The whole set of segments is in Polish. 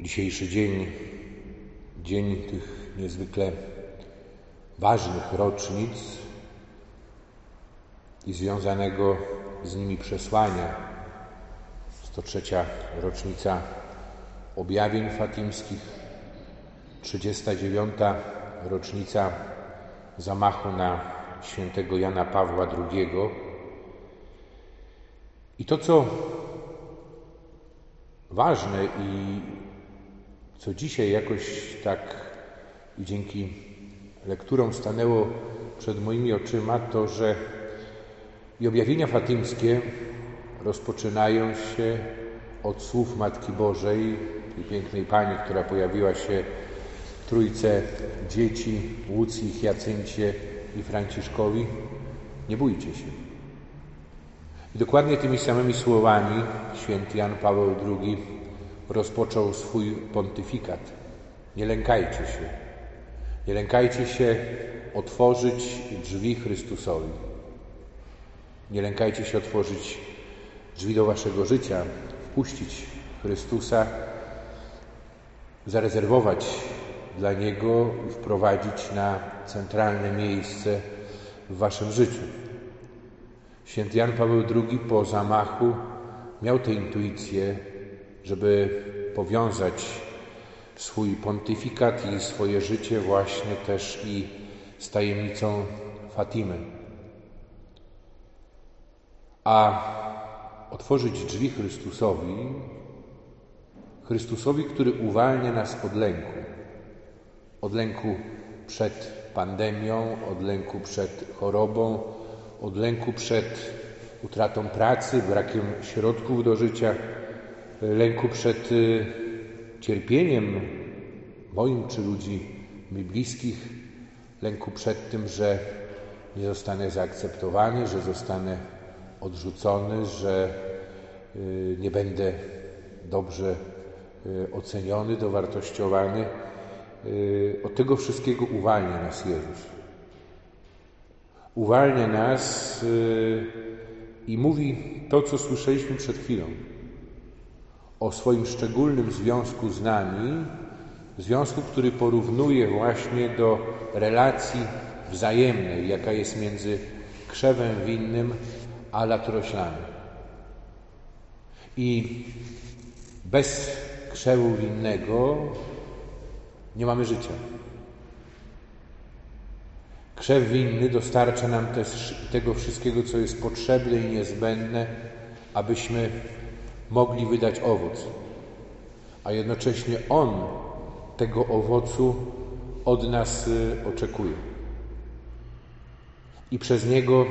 Dzisiejszy dzień, dzień tych niezwykle ważnych rocznic i związanego z nimi przesłania. 103. rocznica objawień fatimskich, 39. rocznica zamachu na świętego Jana Pawła II. I to, co ważne i co dzisiaj jakoś tak dzięki lekturom stanęło przed moimi oczyma, to że i objawienia fatimskie rozpoczynają się od słów Matki Bożej, tej pięknej Pani, która pojawiła się trójce dzieci, Łucji, Hiacyncie i Franciszkowi. Nie bójcie się. I dokładnie tymi samymi słowami święty Jan Paweł II rozpoczął swój pontyfikat. Nie lękajcie się. Nie lękajcie się otworzyć drzwi Chrystusowi. Nie lękajcie się otworzyć drzwi do waszego życia, wpuścić Chrystusa, zarezerwować dla Niego i wprowadzić na centralne miejsce w waszym życiu. Święty Jan Paweł II po zamachu miał tę intuicję, żeby powiązać swój pontyfikat i swoje życie właśnie też i z tajemnicą Fatimy. A otworzyć drzwi Chrystusowi, Chrystusowi, który uwalnia nas od lęku. Od lęku przed pandemią, od lęku przed chorobą, od lęku przed utratą pracy, brakiem środków do życia, lęku przed y, cierpieniem moim czy ludzi mi bliskich, lęku przed tym, że nie zostanę zaakceptowany, że zostanę odrzucony, że y, nie będę dobrze y, oceniony, dowartościowany. Od tego wszystkiego uwalnia nas Jezus. Uwalnia nas i mówi to, co słyszeliśmy przed chwilą o swoim szczególnym związku z nami, związku, który porównuje właśnie do relacji wzajemnej, jaka jest między krzewem winnym a latoroślami. I bez krzewu winnego nie mamy życia. Krzew winny dostarcza nam też tego wszystkiego, co jest potrzebne i niezbędne, abyśmy mogli wydać owoc, a jednocześnie On tego owocu od nas y, oczekuje. I przez Niego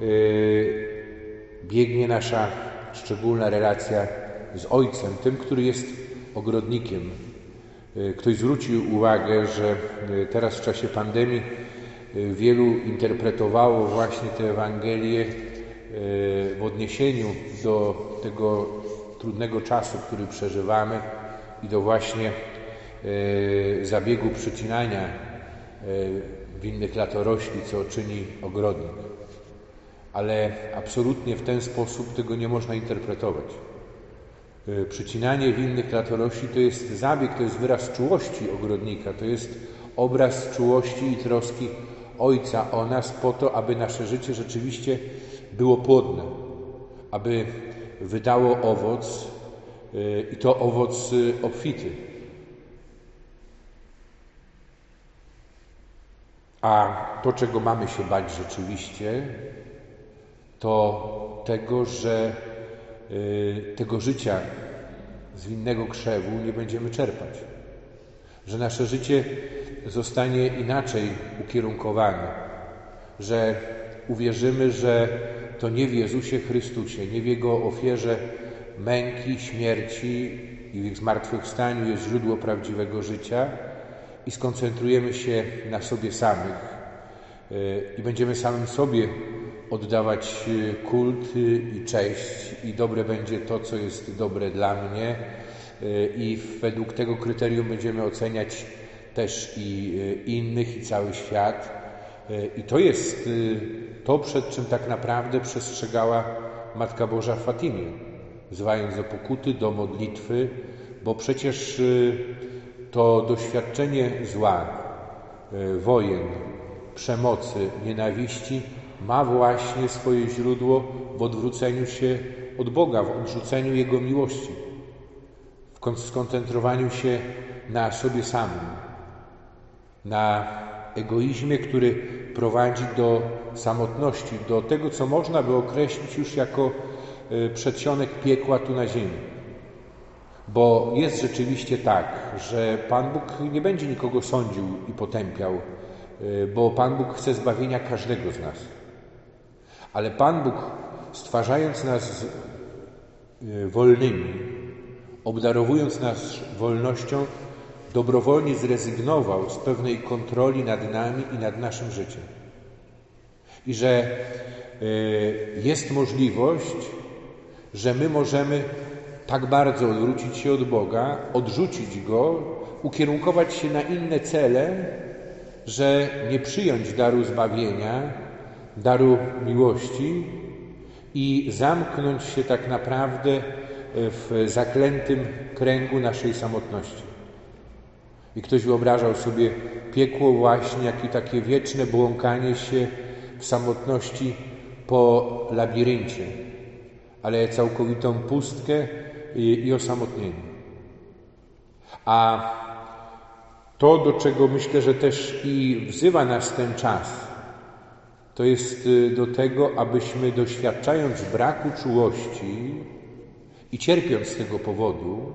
y, biegnie nasza szczególna relacja z Ojcem, tym, który jest ogrodnikiem. Y, ktoś zwrócił uwagę, że teraz w czasie pandemii wielu interpretowało właśnie tę Ewangelię w odniesieniu do tego trudnego czasu, który przeżywamy i do właśnie e, zabiegu przycinania e, winnych latorośli, co czyni ogrodnik. Ale absolutnie w ten sposób tego nie można interpretować. E, przycinanie winnych latorośli to jest zabieg, to jest wyraz czułości ogrodnika, to jest obraz czułości i troski Ojca o nas po to, aby nasze życie rzeczywiście było płodne, aby wydało owoc y, i to owoc y, obfity. A to, czego mamy się bać rzeczywiście, to tego, że y, tego życia z winnego krzewu nie będziemy czerpać. Że nasze życie zostanie inaczej ukierunkowane, że uwierzymy, że to nie w Jezusie Chrystusie, nie w Jego ofierze męki, śmierci i w zmartwychwstaniu jest źródło prawdziwego życia i skoncentrujemy się na sobie samych e, i będziemy samym sobie oddawać e, kult i cześć i dobre będzie to, co jest dobre dla mnie i według tego kryterium będziemy oceniać też i innych i cały świat. I to jest to, przed czym tak naprawdę przestrzegała Matka Boża Fatimie, wzywając do pokuty, do modlitwy, bo przecież y, to doświadczenie zła, y, wojen, przemocy, nienawiści ma właśnie swoje źródło w odwróceniu się od Boga, w odrzuceniu Jego miłości, w skoncentrowaniu się na sobie samym, na egoizmie, który prowadzi do samotności, do tego, co można by określić już jako y, przedsionek piekła tu na ziemi. Bo jest rzeczywiście tak, że Pan Bóg nie będzie nikogo sądził i potępiał, y, bo Pan Bóg chce zbawienia każdego z nas. Ale Pan Bóg, stwarzając nas y, wolnymi, obdarowując nas wolnością, dobrowolnie zrezygnował z pewnej kontroli nad nami i nad naszym życiem. I że y, jest możliwość, że my możemy tak bardzo odwrócić się od Boga, odrzucić Go, ukierunkować się na inne cele, że nie przyjąć daru zbawienia, daru miłości i zamknąć się tak naprawdę w zaklętym kręgu naszej samotności. I ktoś wyobrażał sobie piekło właśnie, jak i takie wieczne błąkanie się w samotności po labiryncie, ale całkowitą pustkę i, i osamotnienie. A to, do czego myślę, że też i wzywa nas ten czas, to jest y, do tego, abyśmy doświadczając braku czułości i cierpiąc z tego powodu,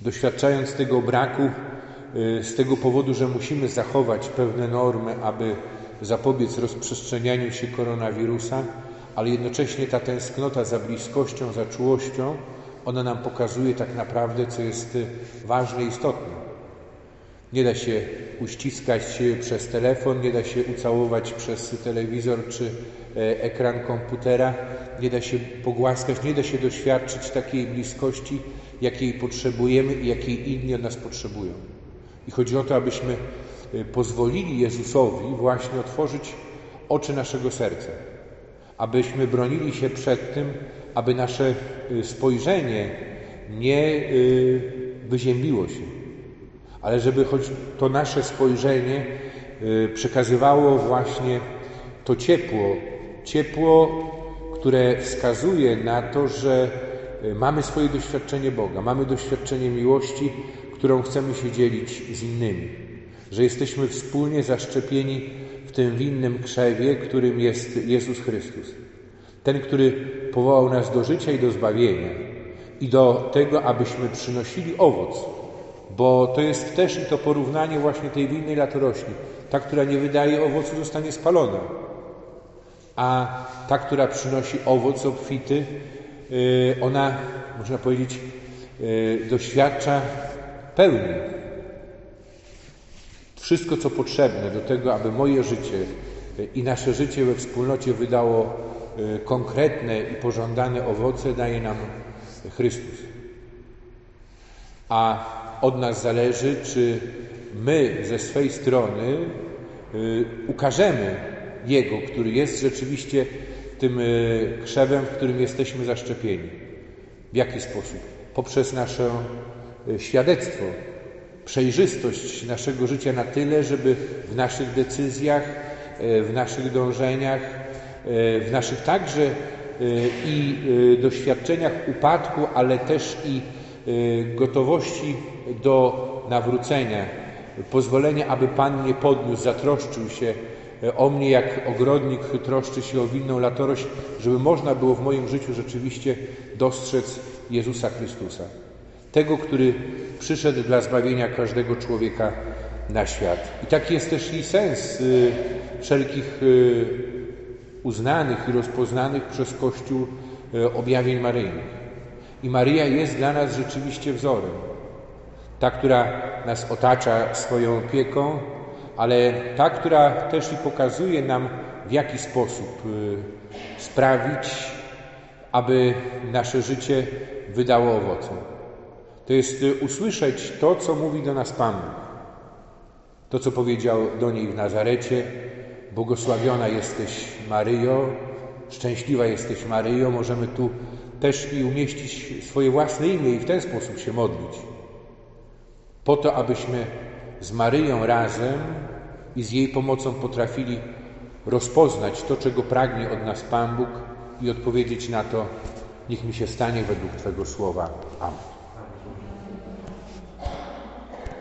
doświadczając tego braku y, z tego powodu, że musimy zachować pewne normy, aby zapobiec rozprzestrzenianiu się koronawirusa, ale jednocześnie ta tęsknota za bliskością, za czułością, ona nam pokazuje tak naprawdę, co jest y, ważne i istotne. Nie da się uściskać przez telefon, nie da się ucałować przez telewizor czy e, ekran komputera, nie da się pogłaskać, nie da się doświadczyć takiej bliskości, jakiej potrzebujemy i jakiej inni od nas potrzebują. I chodzi o to, abyśmy e, pozwolili Jezusowi właśnie otworzyć oczy naszego serca, abyśmy bronili się przed tym, aby nasze e, spojrzenie nie wyziębiło się ale żeby choć to nasze spojrzenie y, przekazywało właśnie to ciepło, ciepło, które wskazuje na to, że y, mamy swoje doświadczenie Boga, mamy doświadczenie miłości, którą chcemy się dzielić z innymi, że jesteśmy wspólnie zaszczepieni w tym winnym krzewie, którym jest Jezus Chrystus. Ten, który powołał nas do życia i do zbawienia i do tego, abyśmy przynosili owoc, bo to jest też i to porównanie właśnie tej winnej latorośli. Ta, która nie wydaje owocu, zostanie spalona, a ta, która przynosi owoc obfity, y, ona, można powiedzieć, y, doświadcza pełni. Wszystko, co potrzebne do tego, aby moje życie y, i nasze życie we wspólnocie wydało konkretne i pożądane owoce, daje nam Chrystus. A od nas zależy, czy my ze swej strony y, ukażemy Jego, który jest rzeczywiście tym y, krzewem, w którym jesteśmy zaszczepieni. W jaki sposób? Poprzez nasze y, świadectwo, przejrzystość naszego życia na tyle, żeby w naszych decyzjach, w naszych dążeniach, w naszych także i doświadczeniach upadku, ale też i gotowości do nawrócenia, pozwolenie, aby Pan mnie podniósł, zatroszczył się e, o mnie, jak ogrodnik troszczy się o winną latorość, żeby można było w moim życiu rzeczywiście dostrzec Jezusa Chrystusa. Tego, który przyszedł dla zbawienia każdego człowieka na świat. I taki jest też i sens y, wszelkich y, uznanych i rozpoznanych przez Kościół objawień maryjnych. I Maryja jest dla nas rzeczywiście wzorem ta, która nas otacza swoją opieką, ale ta, która też i pokazuje nam, w jaki sposób y, sprawić, aby nasze życie wydało owoce. To jest y, usłyszeć to, co mówi do nas Pan To, co powiedział do niej w Nazarecie. Błogosławiona jesteś Maryjo, szczęśliwa jesteś Maryjo. Możemy tu też i umieścić swoje własne imię i w ten sposób się modlić. Po to, abyśmy z Maryją razem i z jej pomocą potrafili rozpoznać to, czego pragnie od nas Pan Bóg i odpowiedzieć na to, niech mi się stanie według Twego słowa. Amen.